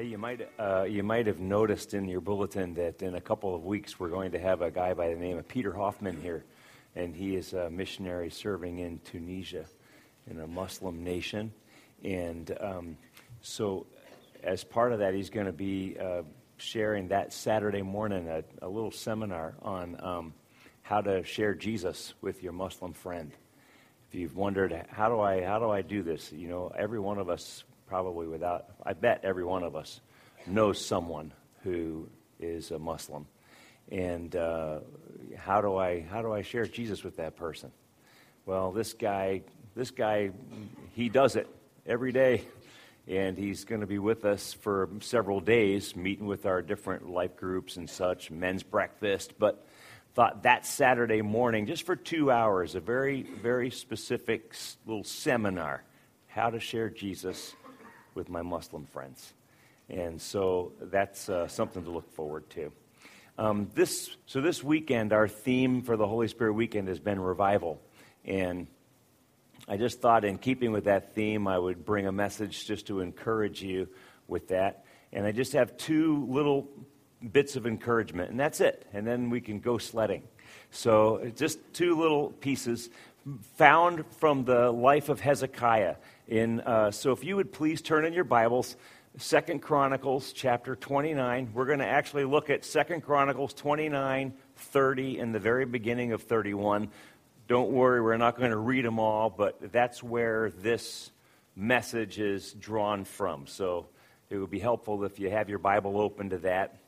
Hey, you might, uh, you might have noticed in your bulletin that in a couple of weeks we're going to have a guy by the name of Peter Hoffman here, and he is a missionary serving in Tunisia, in a Muslim nation. And um, so, as part of that, he's going to be uh, sharing that Saturday morning a, a little seminar on um, how to share Jesus with your Muslim friend. If you've wondered, how do I, how do I do this? You know, every one of us probably without, I bet every one of us knows someone who is a Muslim. And uh, how do I how do I share Jesus with that person? Well, this guy this guy he does it every day, and he's going to be with us for several days, meeting with our different life groups and such, men's breakfast. But thought that Saturday morning, just for two hours, a very very specific little seminar, how to share Jesus with my Muslim friends. And so that's uh, something to look forward to. Um, this, so this weekend, our theme for the Holy Spirit weekend has been revival. And I just thought, in keeping with that theme, I would bring a message just to encourage you with that. And I just have two little bits of encouragement, and that's it. And then we can go sledding. So, just two little pieces found from the life of Hezekiah. In, uh, so if you would please turn in your Bibles, Second Chronicles chapter 29. We're going to actually look at Second Chronicles 29, 30, and the very beginning of 31. Don't worry, we're not going to read them all, but that's where this message is drawn from. So it would be helpful if you have your Bible open to that.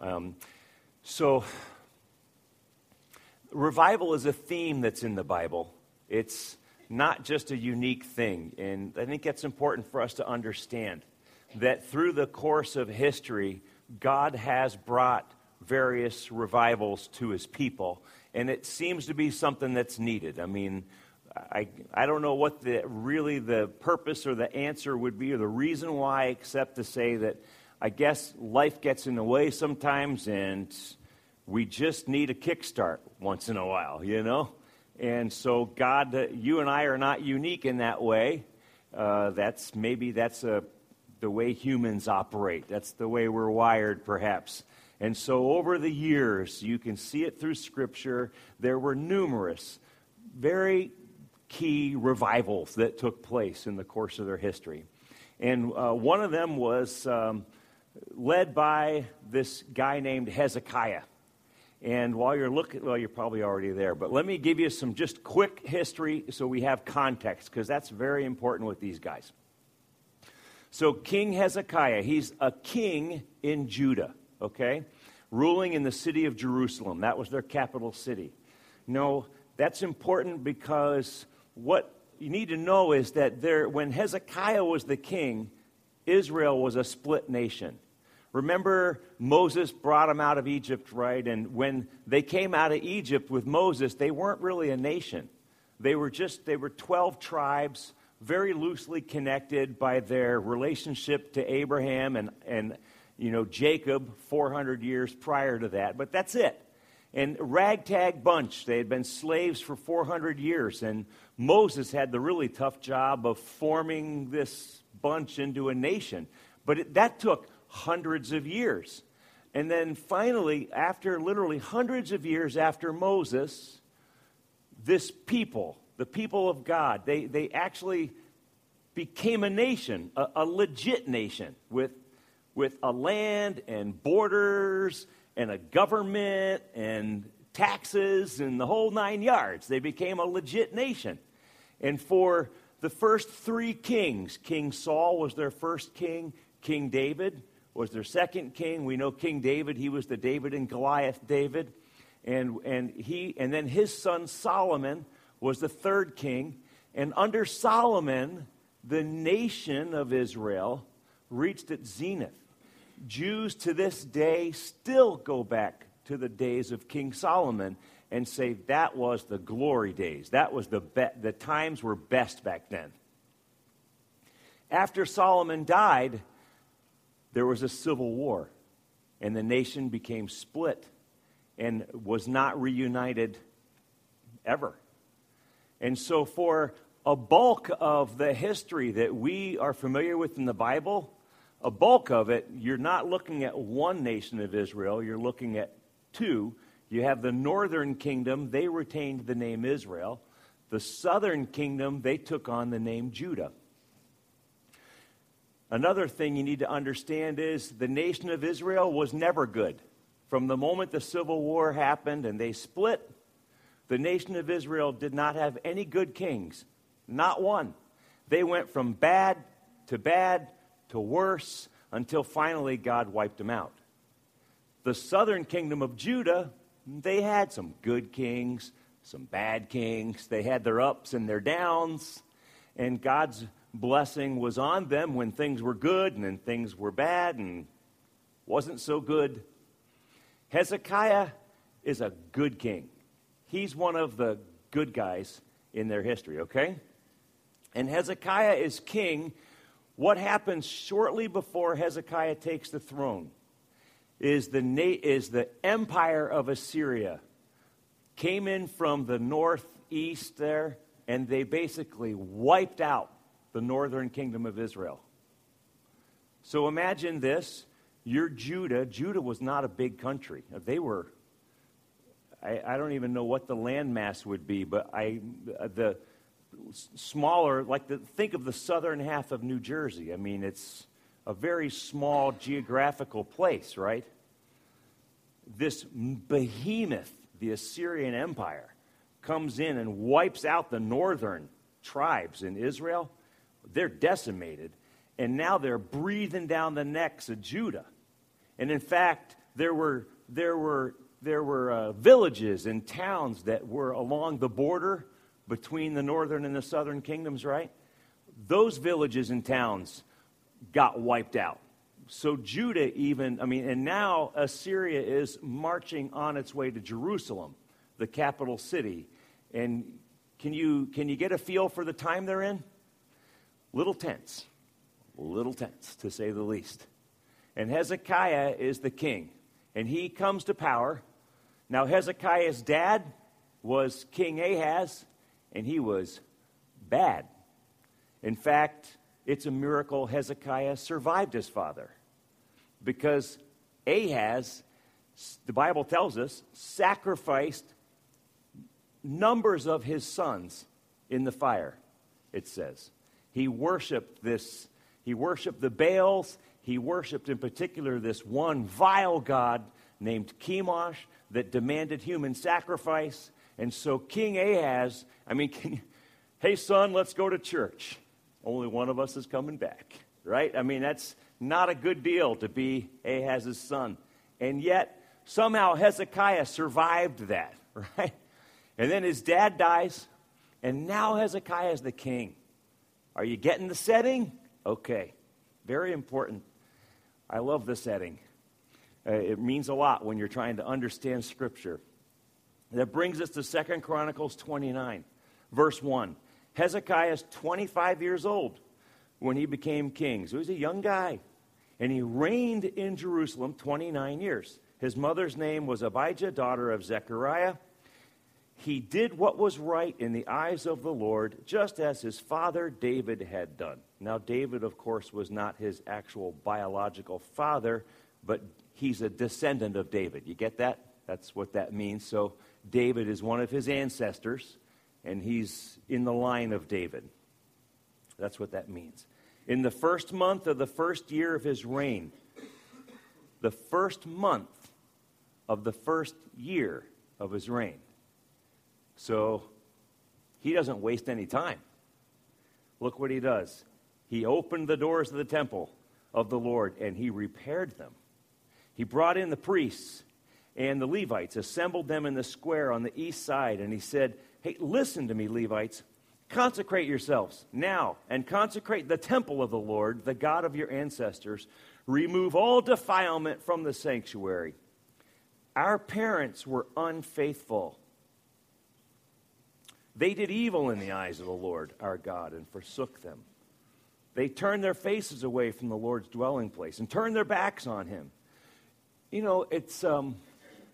Um, so, revival is a theme that's in the Bible. It's not just a unique thing. And I think that's important for us to understand that through the course of history, God has brought various revivals to his people. And it seems to be something that's needed. I mean, I, I don't know what the, really the purpose or the answer would be or the reason why, except to say that I guess life gets in the way sometimes and we just need a kickstart once in a while, you know? And so, God, uh, you and I are not unique in that way. Uh, that's maybe that's a, the way humans operate. That's the way we're wired, perhaps. And so, over the years, you can see it through Scripture, there were numerous, very key revivals that took place in the course of their history. And uh, one of them was um, led by this guy named Hezekiah. And while you're looking, well, you're probably already there, but let me give you some just quick history so we have context, because that's very important with these guys. So, King Hezekiah, he's a king in Judah, okay? Ruling in the city of Jerusalem. That was their capital city. No, that's important because what you need to know is that there, when Hezekiah was the king, Israel was a split nation. Remember, Moses brought them out of Egypt, right? And when they came out of Egypt with Moses, they weren't really a nation. They were just, they were 12 tribes, very loosely connected by their relationship to Abraham and, and you know, Jacob 400 years prior to that. But that's it. And ragtag bunch. They had been slaves for 400 years. And Moses had the really tough job of forming this bunch into a nation. But it, that took hundreds of years. And then finally, after literally hundreds of years after Moses, this people, the people of God, they, they actually became a nation, a, a legit nation with, with a land and borders and a government and taxes and the whole nine yards. They became a legit nation. And for the first three kings, King Saul was their first king, King David, was their second king. We know King David, he was the David and Goliath David. And, and, he, and then his son Solomon was the third king. And under Solomon, the nation of Israel reached its zenith. Jews to this day still go back to the days of King Solomon and say that was the glory days. That was the, be- the times were best back then. After Solomon died, there was a civil war, and the nation became split and was not reunited ever. And so, for a bulk of the history that we are familiar with in the Bible, a bulk of it, you're not looking at one nation of Israel, you're looking at two. You have the northern kingdom, they retained the name Israel. The southern kingdom, they took on the name Judah. Another thing you need to understand is the nation of Israel was never good. From the moment the Civil War happened and they split, the nation of Israel did not have any good kings, not one. They went from bad to bad to worse until finally God wiped them out. The southern kingdom of Judah, they had some good kings, some bad kings. They had their ups and their downs, and God's blessing was on them when things were good and then things were bad and wasn't so good. Hezekiah is a good king. He's one of the good guys in their history, okay? And Hezekiah is king. What happens shortly before Hezekiah takes the throne is the, is the empire of Assyria came in from the northeast there, and they basically wiped out the northern kingdom of Israel. So imagine this. You're Judah. Judah was not a big country. They were, I, I don't even know what the landmass would be, but I, the smaller, like the, think of the southern half of New Jersey. I mean, it's a very small geographical place, right? This behemoth the Assyrian Empire comes in and wipes out the northern tribes in Israel, they're decimated. And now they're breathing down the necks of Judah. And in fact, there were, there were, there were uh, villages and towns that were along the border between the northern and the southern kingdoms, right? Those villages and towns got wiped out. So Judah, even, I mean, and now Assyria is marching on its way to Jerusalem, the capital city. And can you, can you get a feel for the time they're in? Little tense. Little tense, to say the least. And Hezekiah is the king, and he comes to power. Now, Hezekiah's dad was King Ahaz, and he was bad. In fact, it's a miracle Hezekiah survived his father because Ahaz, the Bible tells us, sacrificed numbers of his sons in the fire, it says. He worshiped this, he worshiped the Baals, he worshiped in particular this one vile god named Chemosh that demanded human sacrifice. And so King Ahaz, I mean, can, hey son, let's go to church. Only one of us is coming back, right? I mean, that's not a good deal to be Ahaz's son. And yet, somehow Hezekiah survived that, right? And then his dad dies, and now Hezekiah is the king. Are you getting the setting? Okay. Very important. I love the setting. Uh, it means a lot when you're trying to understand Scripture. That brings us to Second Chronicles 29, verse 1. Hezekiah is 25 years old when he became king. So he's a young guy and he reigned in Jerusalem 29 years. His mother's name was Abijah, daughter of Zechariah. He did what was right in the eyes of the Lord, just as his father David had done. Now, David, of course, was not his actual biological father, but he's a descendant of David. You get that? That's what that means. So, David is one of his ancestors, and he's in the line of David. That's what that means in the first month of the first year of his reign. The first month of the first year of his reign. So he doesn't waste any time. Look what he does. He opened the doors of the temple of the Lord and he repaired them. He brought in the priests and the Levites, assembled them in the square on the east side, and he said, Hey, listen to me, Levites. Consecrate yourselves now and consecrate the temple of the Lord, the God of your ancestors. Remove all defilement from the sanctuary. Our parents were unfaithful. They did evil in the eyes of the Lord our God and forsook them. They turned their faces away from the Lord's dwelling place and turned their backs on him. You know, it's, um,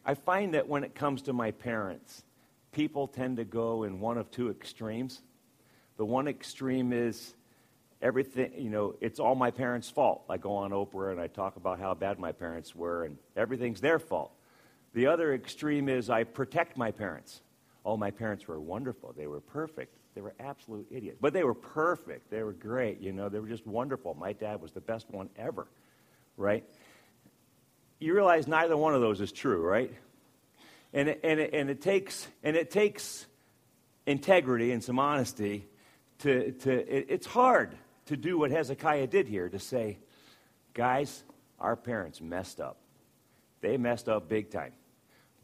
I find that when it comes to my parents, people tend to go in one of two extremes. The one extreme is everything, you know, it's all my parents' fault. I go on Oprah and I talk about how bad my parents were, and everything's their fault. The other extreme is I protect my parents. Oh, my parents were wonderful. They were perfect. They were absolute idiots. But they were perfect. They were great. You know, they were just wonderful. My dad was the best one ever, right? You realize neither one of those is true, right? And it, and it, and it takes and it takes integrity and some honesty to, to it, it's hard to do what Hezekiah did here to say, guys, our parents messed up. They messed up big time.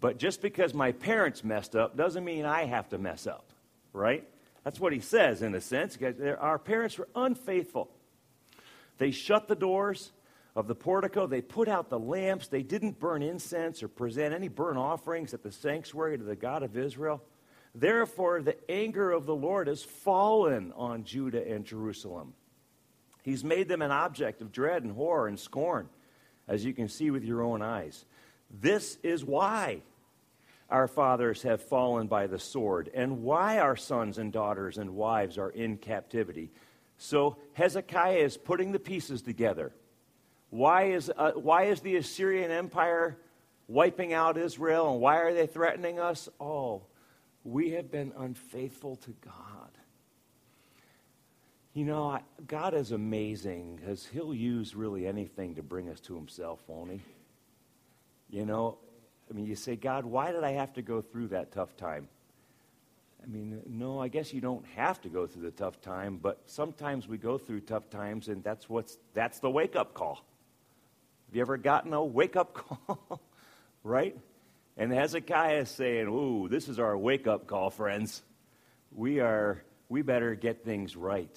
But just because my parents messed up doesn't mean I have to mess up, right? That's what he says in a sense. Our parents were unfaithful. They shut the doors of the portico, they put out the lamps, they didn't burn incense or present any burnt offerings at the sanctuary to the God of Israel. Therefore, the anger of the Lord has fallen on Judah and Jerusalem. He's made them an object of dread and horror and scorn, as you can see with your own eyes. This is why our fathers have fallen by the sword, and why our sons and daughters and wives are in captivity. So Hezekiah is putting the pieces together. Why is, uh, why is the Assyrian Empire wiping out Israel, and why are they threatening us? Oh, we have been unfaithful to God. You know, God is amazing because He'll use really anything to bring us to Himself, won't He? You know, I mean, you say, God, why did I have to go through that tough time? I mean, no, I guess you don't have to go through the tough time, but sometimes we go through tough times, and that's what's that's the wake up call. Have you ever gotten a wake up call? right? And Hezekiah is saying, Ooh, this is our wake up call, friends. We are we better get things right.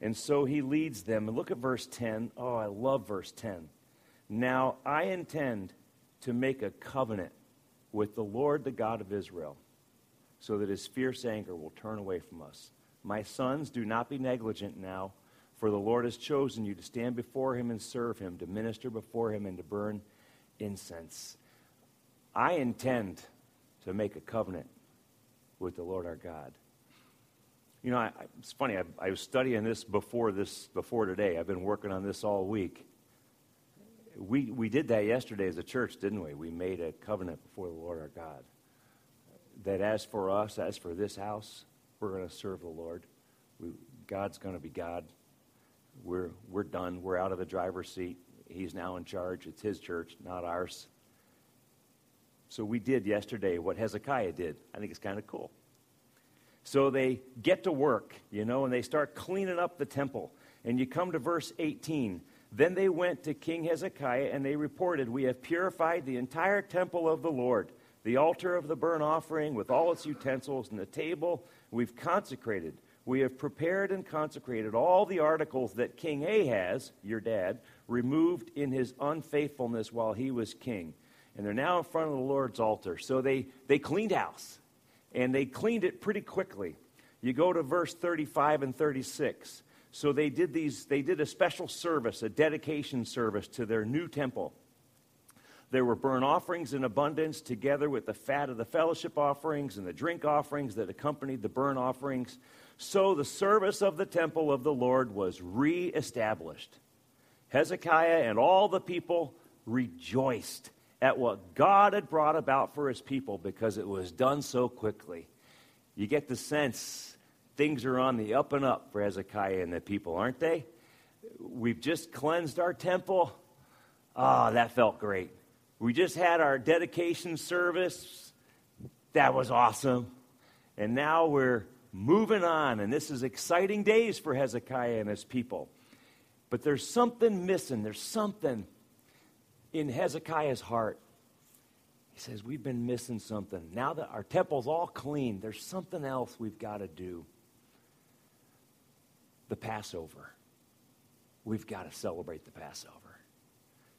And so he leads them. And look at verse 10. Oh, I love verse 10. Now I intend to make a covenant with the Lord, the God of Israel, so that his fierce anger will turn away from us. My sons, do not be negligent now, for the Lord has chosen you to stand before him and serve him, to minister before him and to burn incense. I intend to make a covenant with the Lord our God. You know, I, it's funny. I, I was studying this before this before today. I've been working on this all week. We we did that yesterday as a church, didn't we? We made a covenant before the Lord our God. That as for us, as for this house, we're going to serve the Lord. We, God's going to be God. We're we're done. We're out of the driver's seat. He's now in charge. It's His church, not ours. So we did yesterday what Hezekiah did. I think it's kind of cool. So they get to work, you know, and they start cleaning up the temple. And you come to verse 18. Then they went to King Hezekiah and they reported, We have purified the entire temple of the Lord, the altar of the burnt offering with all its utensils, and the table we've consecrated. We have prepared and consecrated all the articles that King Ahaz, your dad, removed in his unfaithfulness while he was king. And they're now in front of the Lord's altar. So they, they cleaned house and they cleaned it pretty quickly. You go to verse 35 and 36. So they did these they did a special service, a dedication service to their new temple. There were burnt offerings in abundance together with the fat of the fellowship offerings and the drink offerings that accompanied the burnt offerings. So the service of the temple of the Lord was reestablished. Hezekiah and all the people rejoiced at what God had brought about for his people because it was done so quickly. You get the sense things are on the up and up for Hezekiah and the people, aren't they? We've just cleansed our temple. Ah, oh, that felt great. We just had our dedication service. That was awesome. And now we're moving on, and this is exciting days for Hezekiah and his people. But there's something missing. There's something in Hezekiah's heart. He says, We've been missing something. Now that our temple's all clean, there's something else we've got to do. The Passover. We've got to celebrate the Passover.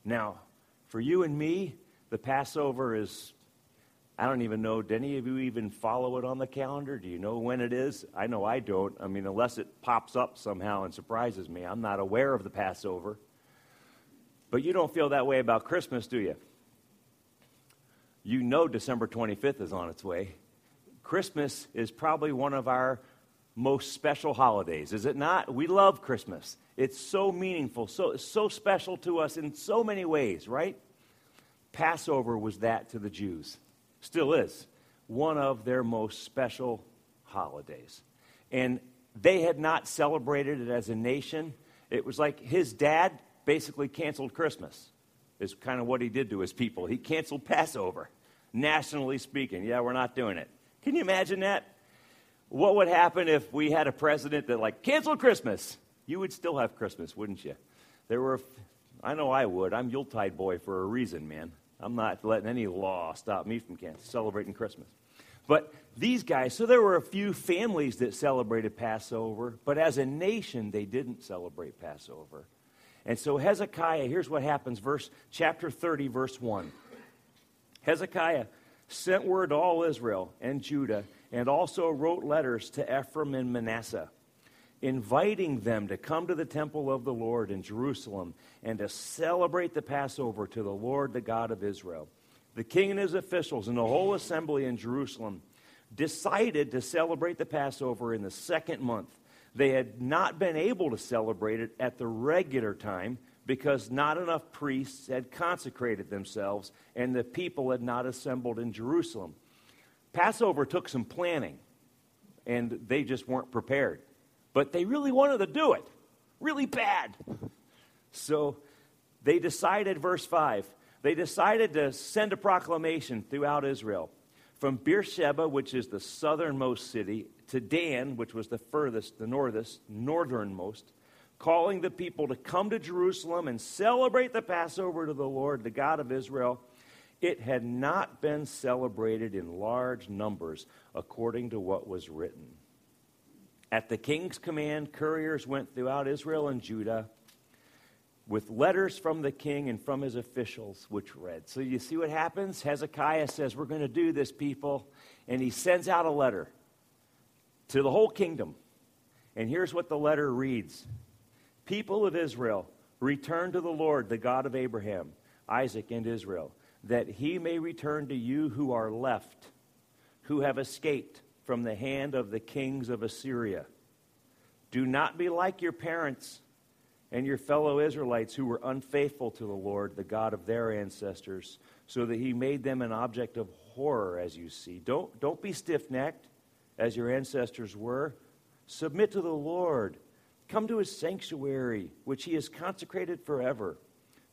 Now, for you and me, the Passover is, I don't even know, do any of you even follow it on the calendar? Do you know when it is? I know I don't. I mean, unless it pops up somehow and surprises me, I'm not aware of the Passover. But you don't feel that way about Christmas, do you? You know December 25th is on its way. Christmas is probably one of our most special holidays, is it not? We love Christmas. It's so meaningful, so, so special to us in so many ways, right? Passover was that to the Jews, still is, one of their most special holidays. And they had not celebrated it as a nation. It was like his dad basically canceled Christmas, is kind of what he did to his people. He canceled Passover, nationally speaking. Yeah, we're not doing it. Can you imagine that? What would happen if we had a president that, like, canceled Christmas? You would still have Christmas, wouldn't you? There were, I know I would. I'm Yuletide boy for a reason, man. I'm not letting any law stop me from celebrating Christmas. But these guys, so there were a few families that celebrated Passover, but as a nation, they didn't celebrate Passover. And so Hezekiah, here's what happens, verse chapter 30, verse 1. Hezekiah sent word to all Israel and Judah, and also wrote letters to Ephraim and Manasseh, inviting them to come to the temple of the Lord in Jerusalem and to celebrate the Passover to the Lord, the God of Israel. The king and his officials and the whole assembly in Jerusalem decided to celebrate the Passover in the second month. They had not been able to celebrate it at the regular time because not enough priests had consecrated themselves and the people had not assembled in Jerusalem. Passover took some planning and they just weren't prepared. But they really wanted to do it, really bad. So they decided, verse 5, they decided to send a proclamation throughout Israel from Beersheba, which is the southernmost city, to Dan, which was the furthest, the northest, northernmost, calling the people to come to Jerusalem and celebrate the Passover to the Lord, the God of Israel. It had not been celebrated in large numbers according to what was written. At the king's command, couriers went throughout Israel and Judah with letters from the king and from his officials, which read. So you see what happens? Hezekiah says, We're going to do this, people. And he sends out a letter to the whole kingdom. And here's what the letter reads People of Israel, return to the Lord, the God of Abraham, Isaac, and Israel, that he may return to you who are left, who have escaped from the hand of the kings of Assyria. Do not be like your parents and your fellow Israelites who were unfaithful to the Lord, the God of their ancestors, so that he made them an object of horror, as you see. Don't, don't be stiff necked, as your ancestors were. Submit to the Lord. Come to his sanctuary, which he has consecrated forever.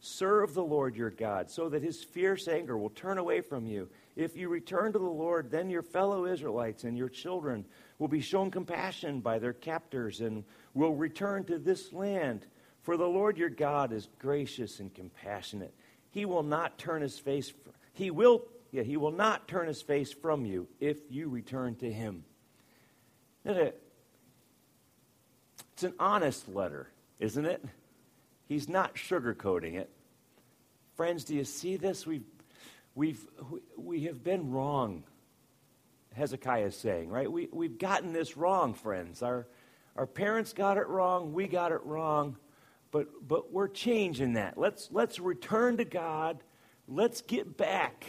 Serve the Lord your God, so that his fierce anger will turn away from you. If you return to the Lord, then your fellow Israelites and your children will be shown compassion by their captors and will return to this land for the Lord your God is gracious and compassionate. He will not turn his face he will yeah, he will not turn his face from you if you return to him. It's an honest letter, isn't it? He's not sugarcoating it. Friends, do you see this? We've, we've, we have been wrong, Hezekiah is saying, right? We, we've gotten this wrong, friends. Our, our parents got it wrong. We got it wrong. But, but we're changing that. Let's, let's return to God. Let's get back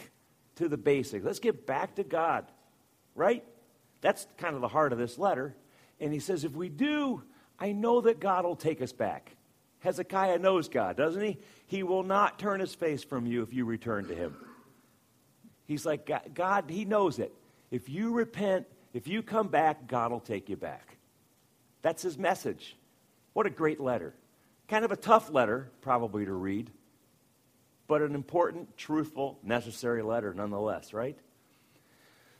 to the basics. Let's get back to God, right? That's kind of the heart of this letter. And he says, if we do, I know that God will take us back. Hezekiah knows God, doesn't he? He will not turn his face from you if you return to him. He's like, God, he knows it. If you repent, if you come back, God will take you back. That's his message. What a great letter. Kind of a tough letter, probably, to read, but an important, truthful, necessary letter nonetheless, right?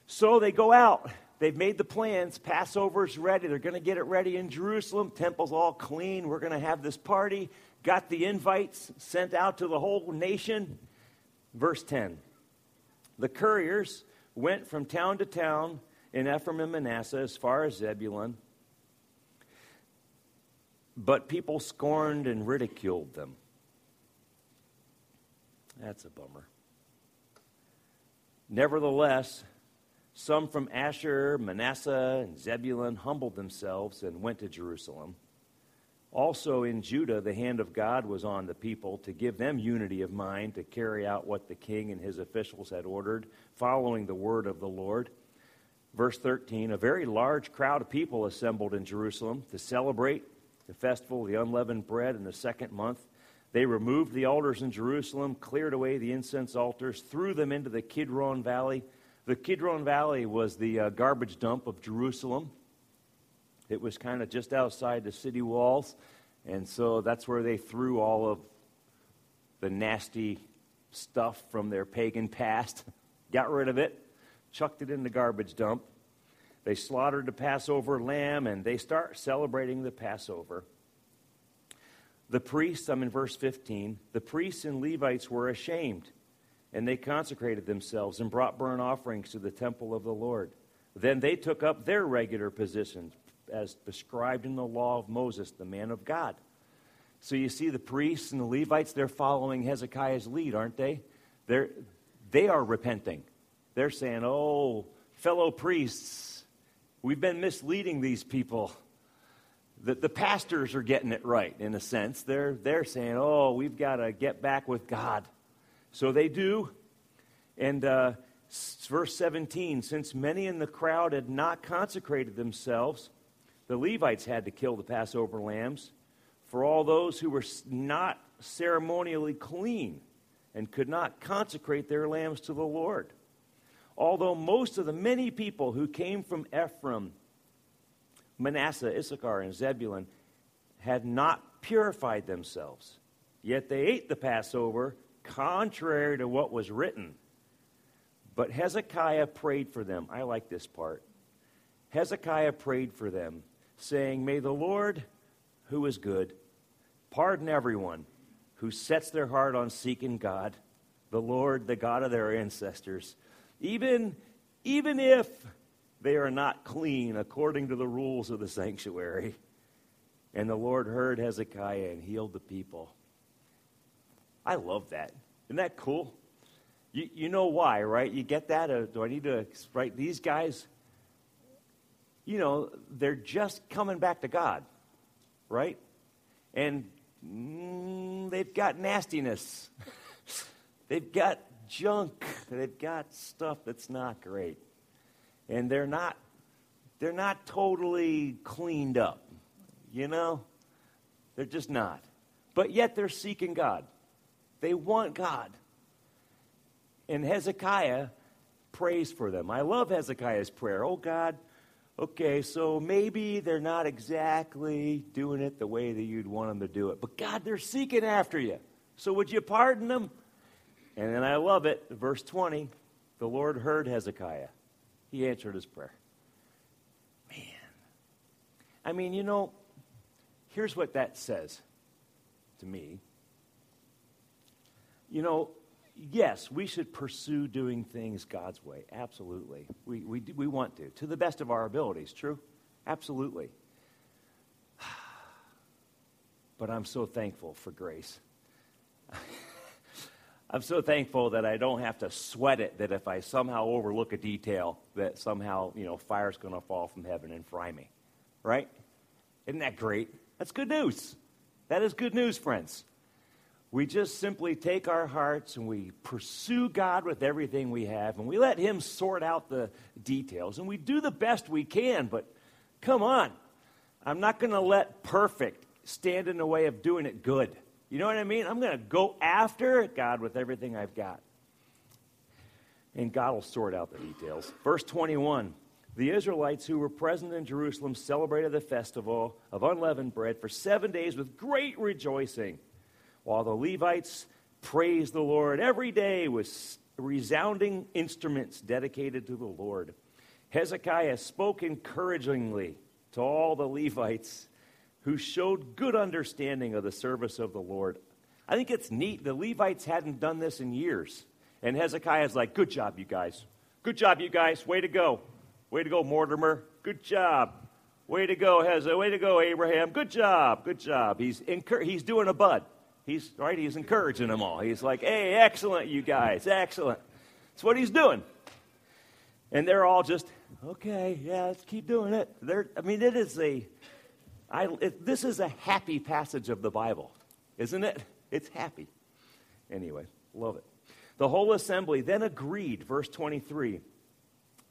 So they go out. They've made the plans. Passover's ready. They're going to get it ready in Jerusalem. Temple's all clean. We're going to have this party. Got the invites sent out to the whole nation. Verse 10 The couriers went from town to town in Ephraim and Manasseh as far as Zebulun but people scorned and ridiculed them. That's a bummer. Nevertheless, some from Asher, Manasseh, and Zebulun humbled themselves and went to Jerusalem. Also in Judah, the hand of God was on the people to give them unity of mind to carry out what the king and his officials had ordered, following the word of the Lord. Verse 13 A very large crowd of people assembled in Jerusalem to celebrate the festival of the unleavened bread in the second month. They removed the altars in Jerusalem, cleared away the incense altars, threw them into the Kidron Valley. The Kidron Valley was the uh, garbage dump of Jerusalem. It was kind of just outside the city walls, and so that's where they threw all of the nasty stuff from their pagan past, got rid of it, chucked it in the garbage dump. They slaughtered the Passover lamb, and they start celebrating the Passover. The priests, I'm in verse 15, the priests and Levites were ashamed, and they consecrated themselves and brought burnt offerings to the temple of the Lord. Then they took up their regular positions as prescribed in the law of Moses, the man of God. So you see the priests and the Levites, they're following Hezekiah's lead, aren't they? They're, they are repenting. They're saying, oh, fellow priests, we've been misleading these people the, the pastors are getting it right in a sense. They're, they're saying, oh, we've got to get back with God. So they do. And uh, verse 17 since many in the crowd had not consecrated themselves, the Levites had to kill the Passover lambs for all those who were not ceremonially clean and could not consecrate their lambs to the Lord. Although most of the many people who came from Ephraim Manasseh, Issachar, and Zebulun had not purified themselves. Yet they ate the Passover contrary to what was written. But Hezekiah prayed for them. I like this part. Hezekiah prayed for them, saying, May the Lord, who is good, pardon everyone who sets their heart on seeking God, the Lord, the God of their ancestors, even, even if they are not clean according to the rules of the sanctuary. And the Lord heard Hezekiah and healed the people. I love that. Isn't that cool? You, you know why, right? You get that? Uh, do I need to, right? These guys, you know, they're just coming back to God, right? And mm, they've got nastiness. they've got junk. They've got stuff that's not great and they're not they're not totally cleaned up. You know? They're just not. But yet they're seeking God. They want God. And Hezekiah prays for them. I love Hezekiah's prayer. Oh God, okay, so maybe they're not exactly doing it the way that you'd want them to do it. But God, they're seeking after you. So would you pardon them? And then I love it. Verse 20 the Lord heard Hezekiah he answered his prayer. Man. I mean, you know, here's what that says to me. You know, yes, we should pursue doing things God's way. Absolutely. We, we, we want to, to the best of our abilities. True? Absolutely. But I'm so thankful for grace. I'm so thankful that I don't have to sweat it that if I somehow overlook a detail, that somehow, you know, fire's going to fall from heaven and fry me. Right? Isn't that great? That's good news. That is good news, friends. We just simply take our hearts and we pursue God with everything we have, and we let Him sort out the details, and we do the best we can, but come on. I'm not going to let perfect stand in the way of doing it good. You know what I mean? I'm going to go after God with everything I've got. And God will sort out the details. Verse 21 The Israelites who were present in Jerusalem celebrated the festival of unleavened bread for seven days with great rejoicing, while the Levites praised the Lord every day with resounding instruments dedicated to the Lord. Hezekiah spoke encouragingly to all the Levites who showed good understanding of the service of the Lord. I think it's neat. The Levites hadn't done this in years. And Hezekiah's like, Good job, you guys. Good job, you guys. Way to go. Way to go, Mortimer. Good job. Way to go, Hezekiah. Way to go, Abraham. Good job. Good job. He's, incur- he's doing a bud. He's right. He's encouraging them all. He's like, "Hey, excellent, you guys. Excellent." That's what he's doing. And they're all just, "Okay, yeah, let's keep doing it." They're, I mean, it is a I, it, this is a happy passage of the Bible, isn't it? It's happy. Anyway, love it. The whole assembly then agreed, verse 23,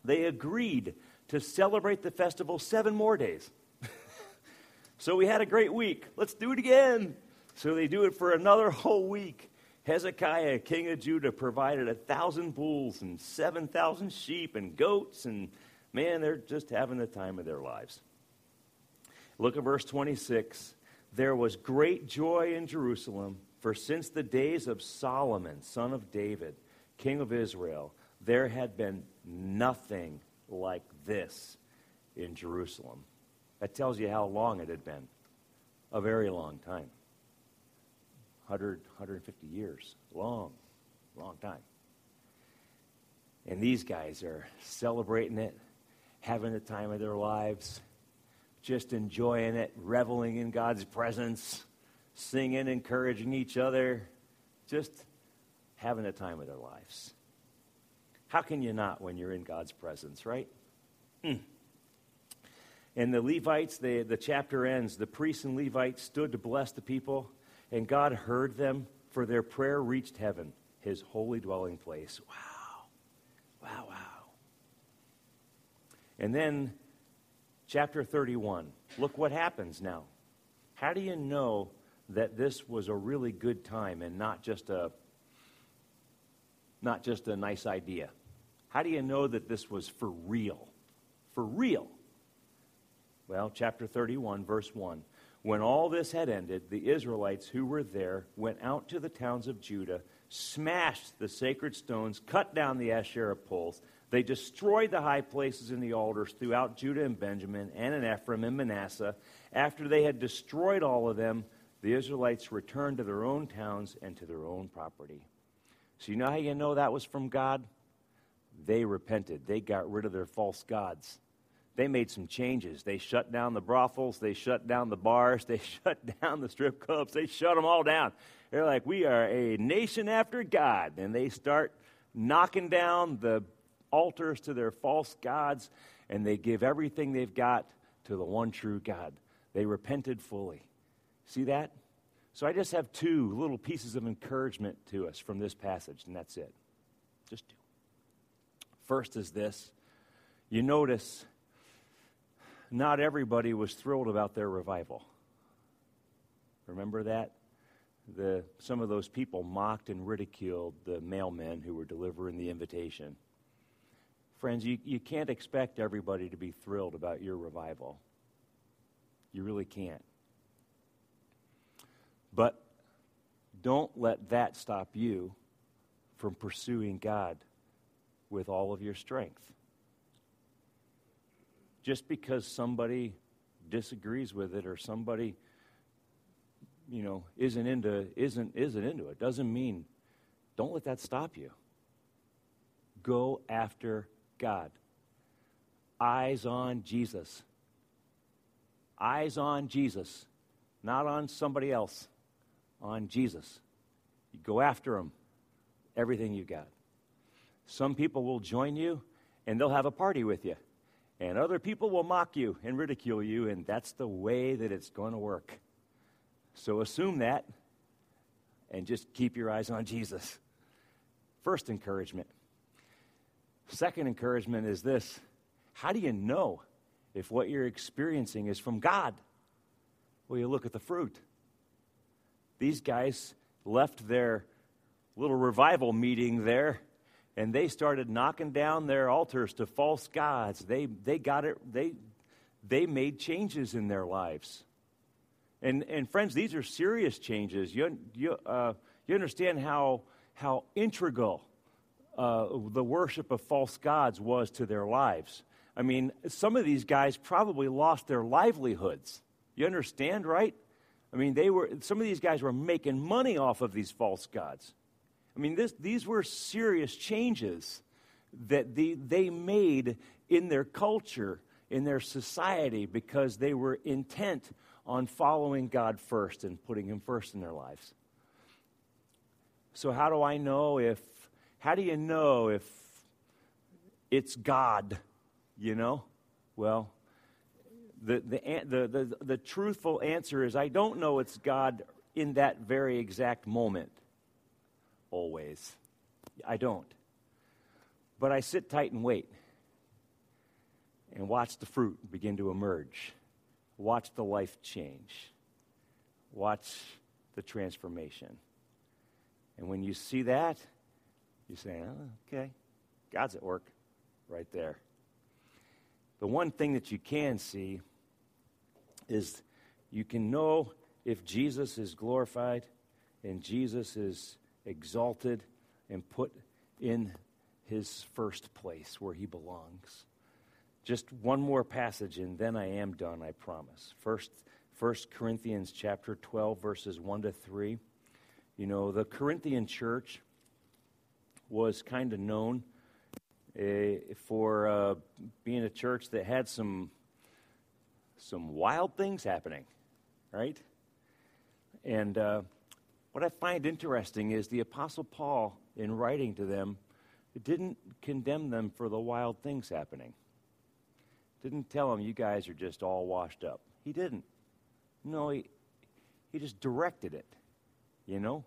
they agreed to celebrate the festival seven more days. so we had a great week. Let's do it again. So they do it for another whole week. Hezekiah, king of Judah, provided a thousand bulls and 7,000 sheep and goats, and man, they're just having the time of their lives. Look at verse 26. There was great joy in Jerusalem, for since the days of Solomon, son of David, king of Israel, there had been nothing like this in Jerusalem. That tells you how long it had been. A very long time. 100, 150 years. Long, long time. And these guys are celebrating it, having the time of their lives, just enjoying it, reveling in God's presence, singing, encouraging each other, just having the time of their lives. How can you not when you're in God's presence, right? Mm. And the Levites, the, the chapter ends, the priests and Levites stood to bless the people, and God heard them, for their prayer reached heaven, his holy dwelling place. Wow. Wow, wow. And then, chapter 31. Look what happens now. How do you know that this was a really good time and not just a not just a nice idea? How do you know that this was for real? For real. Well, chapter 31, verse 1. When all this had ended, the Israelites who were there went out to the towns of Judah, smashed the sacred stones, cut down the Asherah poles. They destroyed the high places and the altars throughout Judah and Benjamin, and in Ephraim and Manasseh. After they had destroyed all of them, the Israelites returned to their own towns and to their own property. So, you know how you know that was from God? They repented. They got rid of their false gods. They made some changes. They shut down the brothels. They shut down the bars. They shut down the strip clubs. They shut them all down. They're like, we are a nation after God. And they start knocking down the altars to their false gods, and they give everything they've got to the one true God. They repented fully. See that? So I just have two little pieces of encouragement to us from this passage, and that's it. Just two. First is this you notice not everybody was thrilled about their revival. Remember that? The, some of those people mocked and ridiculed the mailmen who were delivering the invitation. Friends, you, you can't expect everybody to be thrilled about your revival. You really can't. But don't let that stop you from pursuing God with all of your strength. Just because somebody disagrees with it or somebody you know isn't into isn't isn't into it doesn't mean don't let that stop you. Go after God. Eyes on Jesus. Eyes on Jesus, not on somebody else, on Jesus. You go after him, everything you got. Some people will join you and they'll have a party with you. And other people will mock you and ridicule you, and that's the way that it's going to work. So assume that and just keep your eyes on Jesus. First encouragement. Second encouragement is this How do you know if what you're experiencing is from God? Well, you look at the fruit. These guys left their little revival meeting there and they started knocking down their altars to false gods. They, they got it, they, they made changes in their lives. And, and friends, these are serious changes. You, you, uh, you understand how, how integral uh, the worship of false gods was to their lives. I mean, some of these guys probably lost their livelihoods. You understand, right? I mean, they were, some of these guys were making money off of these false gods. I mean, this, these were serious changes that the, they made in their culture, in their society, because they were intent on following God first and putting Him first in their lives. So, how do I know if, how do you know if it's God, you know? Well, the, the, the, the, the truthful answer is I don't know it's God in that very exact moment always. I don't. But I sit tight and wait. and watch the fruit begin to emerge. Watch the life change. Watch the transformation. And when you see that, you say, oh, okay, God's at work right there. The one thing that you can see is you can know if Jesus is glorified and Jesus is exalted and put in his first place where he belongs. Just one more passage and then I am done, I promise. First, First Corinthians chapter 12 verses 1 to 3. You know, the Corinthian church was kind of known uh, for uh, being a church that had some some wild things happening, right? And uh, what I find interesting is the Apostle Paul, in writing to them, didn't condemn them for the wild things happening. Didn't tell them, you guys are just all washed up. He didn't. No, he, he just directed it, you know?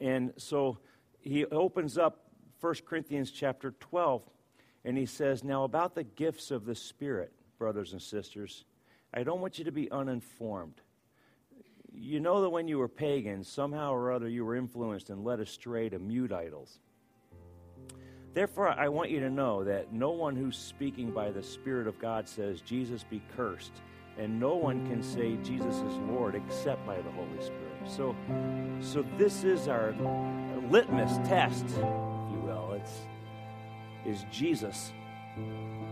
And so he opens up 1 Corinthians chapter 12, and he says, Now about the gifts of the Spirit, brothers and sisters, I don't want you to be uninformed. You know that when you were pagans, somehow or other you were influenced and led astray to mute idols. Therefore, I want you to know that no one who's speaking by the Spirit of God says, Jesus be cursed, and no one can say Jesus is Lord except by the Holy Spirit. So, so this is our litmus test, if you will. It's is Jesus.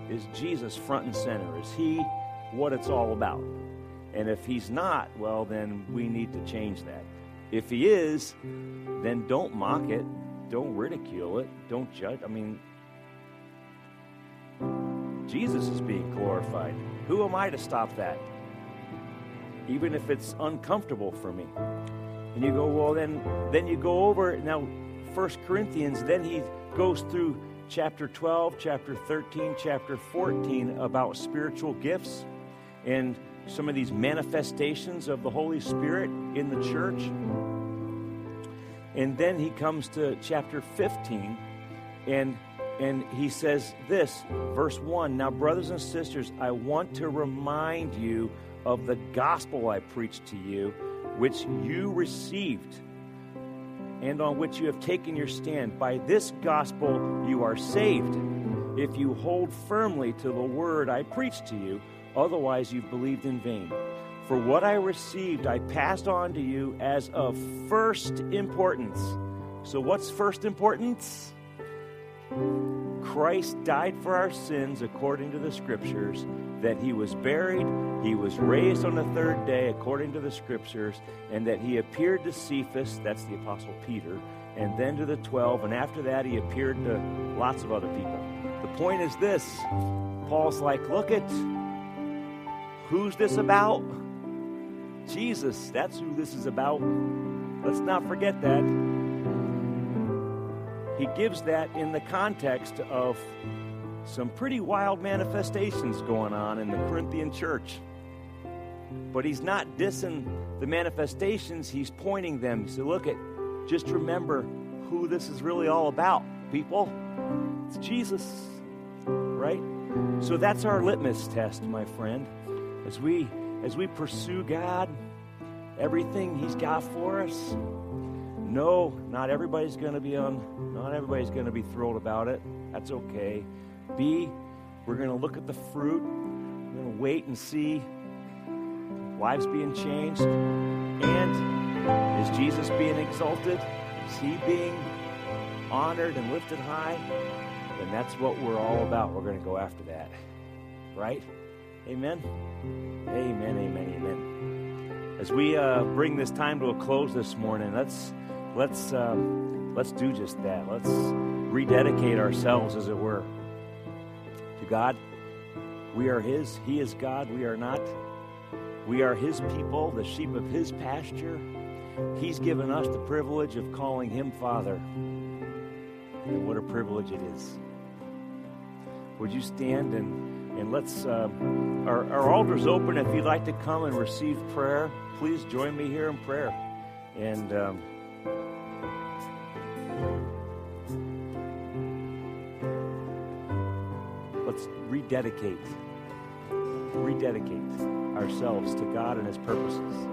Is Jesus front and center? Is he what it's all about? And if he's not, well, then we need to change that. If he is, then don't mock it don't ridicule it. Don't judge. I mean, Jesus is being glorified. Who am I to stop that? Even if it's uncomfortable for me. And you go, well, then, then you go over now, First Corinthians. Then he goes through chapter 12, chapter 13, chapter 14 about spiritual gifts and some of these manifestations of the Holy Spirit in the church. And then he comes to chapter 15 and and he says this, verse 1 Now, brothers and sisters, I want to remind you of the gospel I preached to you, which you received, and on which you have taken your stand. By this gospel you are saved, if you hold firmly to the word I preached to you, otherwise you've believed in vain. For what I received, I passed on to you as of first importance. So, what's first importance? Christ died for our sins according to the scriptures, that he was buried, he was raised on the third day according to the scriptures, and that he appeared to Cephas, that's the Apostle Peter, and then to the twelve, and after that he appeared to lots of other people. The point is this Paul's like, look at who's this about? Jesus, that's who this is about. Let's not forget that. He gives that in the context of some pretty wild manifestations going on in the Corinthian church. But he's not dissing the manifestations, he's pointing them. So look at, just remember who this is really all about, people. It's Jesus, right? So that's our litmus test, my friend. As we as we pursue God, everything He's got for us, no, not everybody's going to be on, not everybody's going to be thrilled about it. That's okay. B, we're going to look at the fruit. We're going to wait and see lives being changed. And is Jesus being exalted? Is He being honored and lifted high? Then that's what we're all about. We're going to go after that. Right? Amen. Amen, amen, amen. As we uh, bring this time to a close this morning, let's let's um, let's do just that. Let's rededicate ourselves, as it were, to God. We are His. He is God. We are not. We are His people, the sheep of His pasture. He's given us the privilege of calling Him Father. And what a privilege it is. Would you stand and and let's, uh, our, our altar's open. If you'd like to come and receive prayer, please join me here in prayer. And um, let's let's rededicate, rededicate ourselves to God and His purposes.